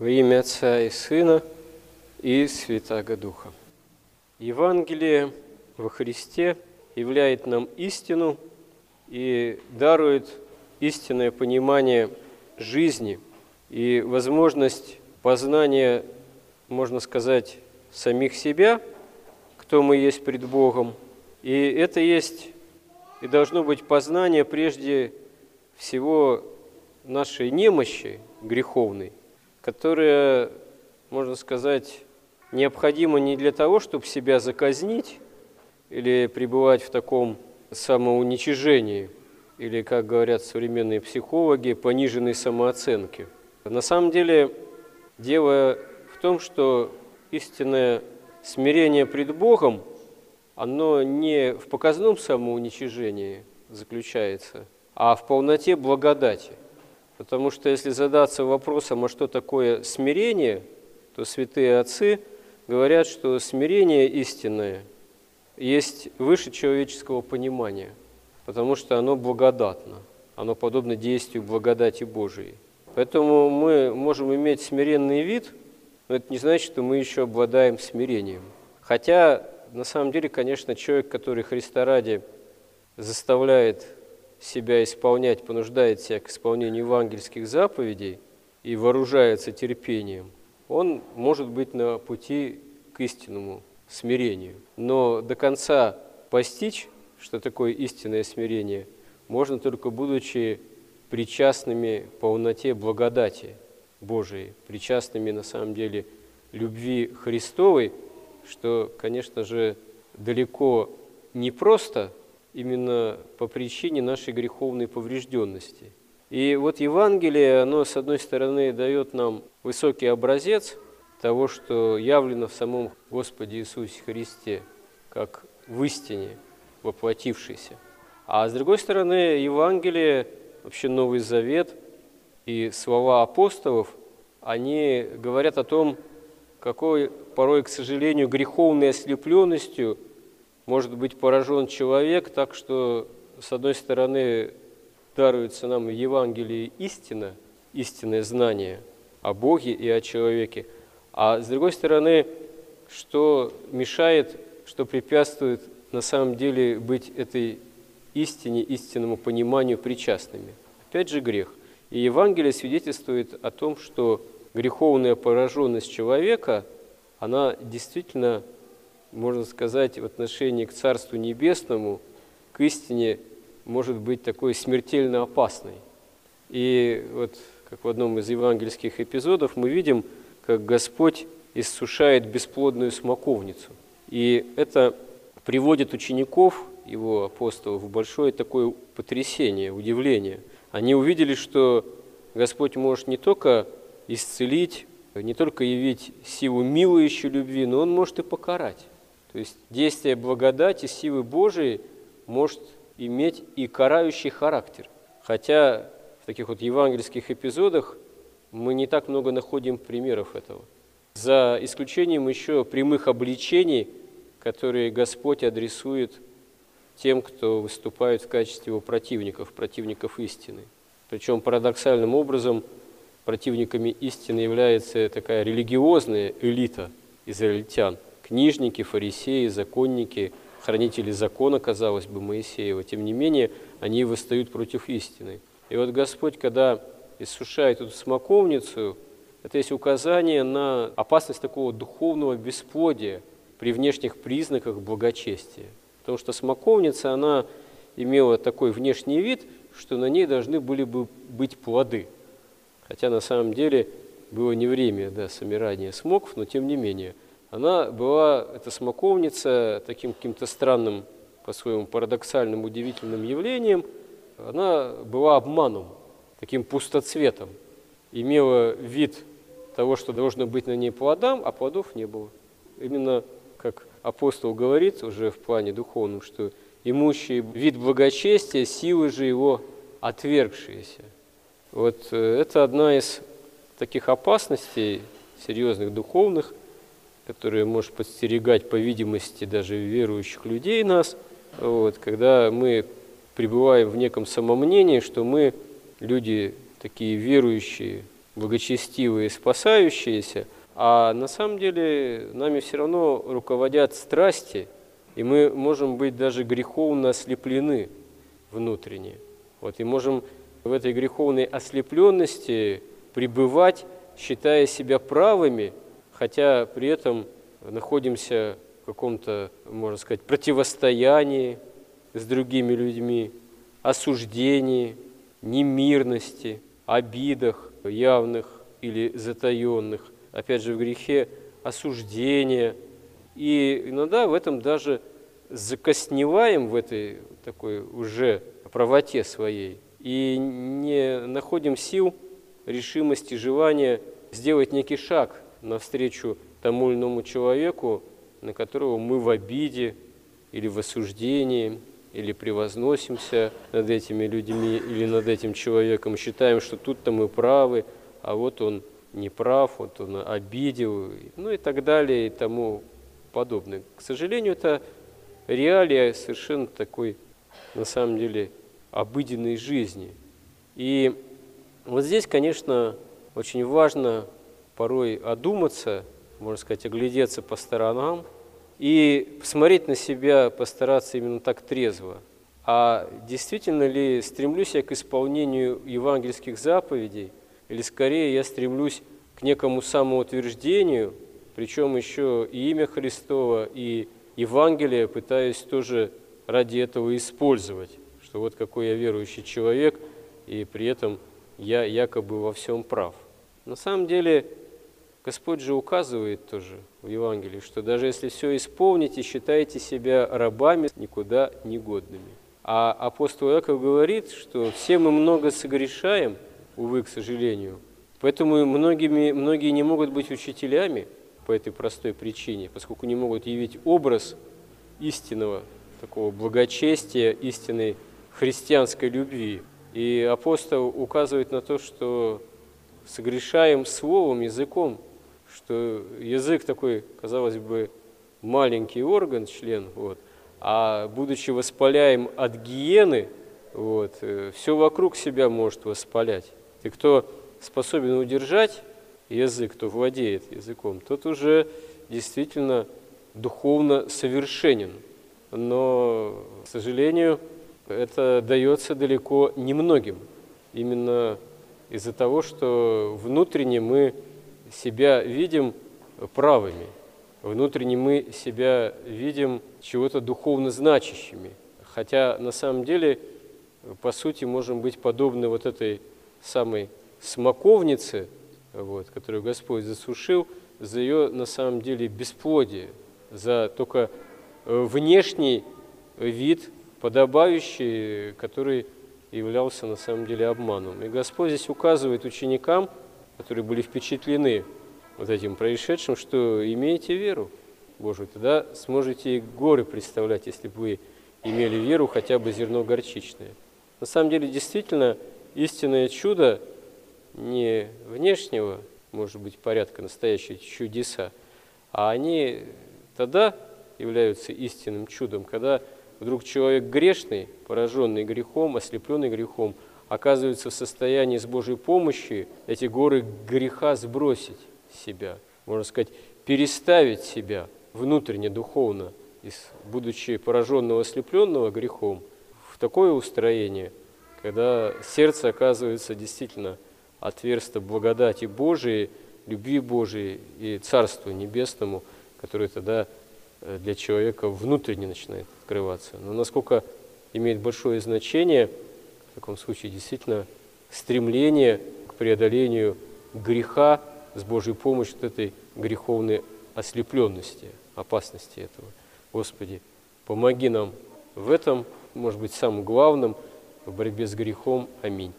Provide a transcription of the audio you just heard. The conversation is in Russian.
Во имя Отца и Сына и Святаго Духа. Евангелие во Христе являет нам истину и дарует истинное понимание жизни и возможность познания, можно сказать, самих себя, кто мы есть пред Богом. И это есть и должно быть познание прежде всего нашей немощи греховной – которое, можно сказать, необходимо не для того, чтобы себя заказнить или пребывать в таком самоуничижении, или, как говорят современные психологи, пониженной самооценки. На самом деле дело в том, что истинное смирение пред Богом, оно не в показном самоуничижении заключается, а в полноте благодати – Потому что если задаться вопросом, а что такое смирение, то святые отцы говорят, что смирение истинное есть выше человеческого понимания, потому что оно благодатно, оно подобно действию благодати Божией. Поэтому мы можем иметь смиренный вид, но это не значит, что мы еще обладаем смирением. Хотя, на самом деле, конечно, человек, который Христа ради заставляет себя исполнять, понуждает себя к исполнению евангельских заповедей и вооружается терпением, он может быть на пути к истинному смирению. Но до конца постичь, что такое истинное смирение, можно только будучи причастными полноте благодати Божией, причастными на самом деле любви Христовой, что, конечно же, далеко не просто – именно по причине нашей греховной поврежденности. И вот Евангелие, оно, с одной стороны, дает нам высокий образец того, что явлено в самом Господе Иисусе Христе, как в истине воплотившийся. А с другой стороны, Евангелие, вообще Новый Завет и слова апостолов, они говорят о том, какой порой, к сожалению, греховной ослепленностью – может быть поражен человек, так что, с одной стороны, даруется нам в Евангелии истина, истинное знание о Боге и о человеке, а с другой стороны, что мешает, что препятствует на самом деле быть этой истине, истинному пониманию причастными. Опять же грех. И Евангелие свидетельствует о том, что греховная пораженность человека, она действительно можно сказать, в отношении к Царству Небесному, к истине, может быть такой смертельно опасной. И вот как в одном из евангельских эпизодов мы видим, как Господь иссушает бесплодную смоковницу. И это приводит учеников, его апостолов, в большое такое потрясение, удивление. Они увидели, что Господь может не только исцелить, не только явить силу милующей любви, но Он может и покарать. То есть действие благодати, силы Божией может иметь и карающий характер. Хотя в таких вот евангельских эпизодах мы не так много находим примеров этого. За исключением еще прямых обличений, которые Господь адресует тем, кто выступает в качестве его противников, противников истины. Причем парадоксальным образом противниками истины является такая религиозная элита израильтян – книжники, фарисеи, законники, хранители закона, казалось бы, Моисеева. Тем не менее, они восстают против истины. И вот Господь, когда иссушает эту смоковницу, это есть указание на опасность такого духовного бесплодия при внешних признаках благочестия. Потому что смоковница, она имела такой внешний вид, что на ней должны были бы быть плоды. Хотя на самом деле было не время да, собирания смоков, но тем не менее – она была, эта смоковница, таким каким-то странным, по-своему парадоксальным, удивительным явлением, она была обманом, таким пустоцветом, имела вид того, что должно быть на ней плодам, а плодов не было. Именно как апостол говорит уже в плане духовном, что имущий вид благочестия, силы же его отвергшиеся. Вот э, это одна из таких опасностей серьезных духовных – которая может подстерегать, по видимости, даже верующих людей нас, вот, когда мы пребываем в неком самомнении, что мы люди такие верующие, благочестивые, спасающиеся, а на самом деле нами все равно руководят страсти, и мы можем быть даже греховно ослеплены внутренне. Вот, и можем в этой греховной ослепленности пребывать, считая себя правыми, хотя при этом находимся в каком-то, можно сказать, противостоянии с другими людьми, осуждении, немирности, обидах явных или затаенных, опять же, в грехе осуждения. И иногда в этом даже закосневаем в этой такой уже правоте своей и не находим сил, решимости, желания сделать некий шаг навстречу тому или иному человеку, на которого мы в обиде или в осуждении, или превозносимся над этими людьми или над этим человеком, считаем, что тут-то мы правы, а вот он не прав, вот он обидел, ну и так далее и тому подобное. К сожалению, это реалия совершенно такой, на самом деле, обыденной жизни. И вот здесь, конечно, очень важно порой одуматься, можно сказать, оглядеться по сторонам и посмотреть на себя, постараться именно так трезво. А действительно ли стремлюсь я к исполнению евангельских заповедей, или скорее я стремлюсь к некому самоутверждению, причем еще и имя Христово, и Евангелие пытаюсь тоже ради этого использовать, что вот какой я верующий человек, и при этом я якобы во всем прав. На самом деле Господь же указывает тоже в Евангелии, что даже если все исполните, считайте себя рабами никуда не годными. А апостол Яков говорит, что все мы много согрешаем, увы, к сожалению, поэтому многими, многие не могут быть учителями по этой простой причине, поскольку не могут явить образ истинного такого благочестия, истинной христианской любви. И апостол указывает на то, что согрешаем словом, языком, что язык такой, казалось бы, маленький орган, член, вот, а будучи воспаляем от гиены, вот, э, все вокруг себя может воспалять. И кто способен удержать язык, кто владеет языком, тот уже действительно духовно совершенен. Но, к сожалению, это дается далеко немногим. Именно из-за того, что внутренне мы себя видим правыми, внутренне мы себя видим чего-то духовно значащими. Хотя на самом деле, по сути, можем быть подобны вот этой самой смоковнице, вот, которую Господь засушил, за ее на самом деле бесплодие, за только э, внешний вид, подобающий, который являлся на самом деле обманом. И Господь здесь указывает ученикам – которые были впечатлены вот этим происшедшим, что имеете веру Божию, тогда сможете и горы представлять, если бы вы имели веру хотя бы зерно горчичное. На самом деле, действительно, истинное чудо не внешнего, может быть, порядка, настоящие чудеса, а они тогда являются истинным чудом, когда вдруг человек грешный, пораженный грехом, ослепленный грехом, оказывается в состоянии с Божьей помощью эти горы греха сбросить себя, можно сказать, переставить себя внутренне, духовно, будучи пораженного, ослепленного грехом, в такое устроение, когда сердце оказывается действительно отверсто благодати Божией, любви Божией и Царству Небесному, которое тогда э, для человека внутренне начинает открываться. Но насколько имеет большое значение – в таком случае действительно стремление к преодолению греха с Божьей помощью вот этой греховной ослепленности, опасности этого. Господи, помоги нам в этом, может быть, самым главным в борьбе с грехом. Аминь.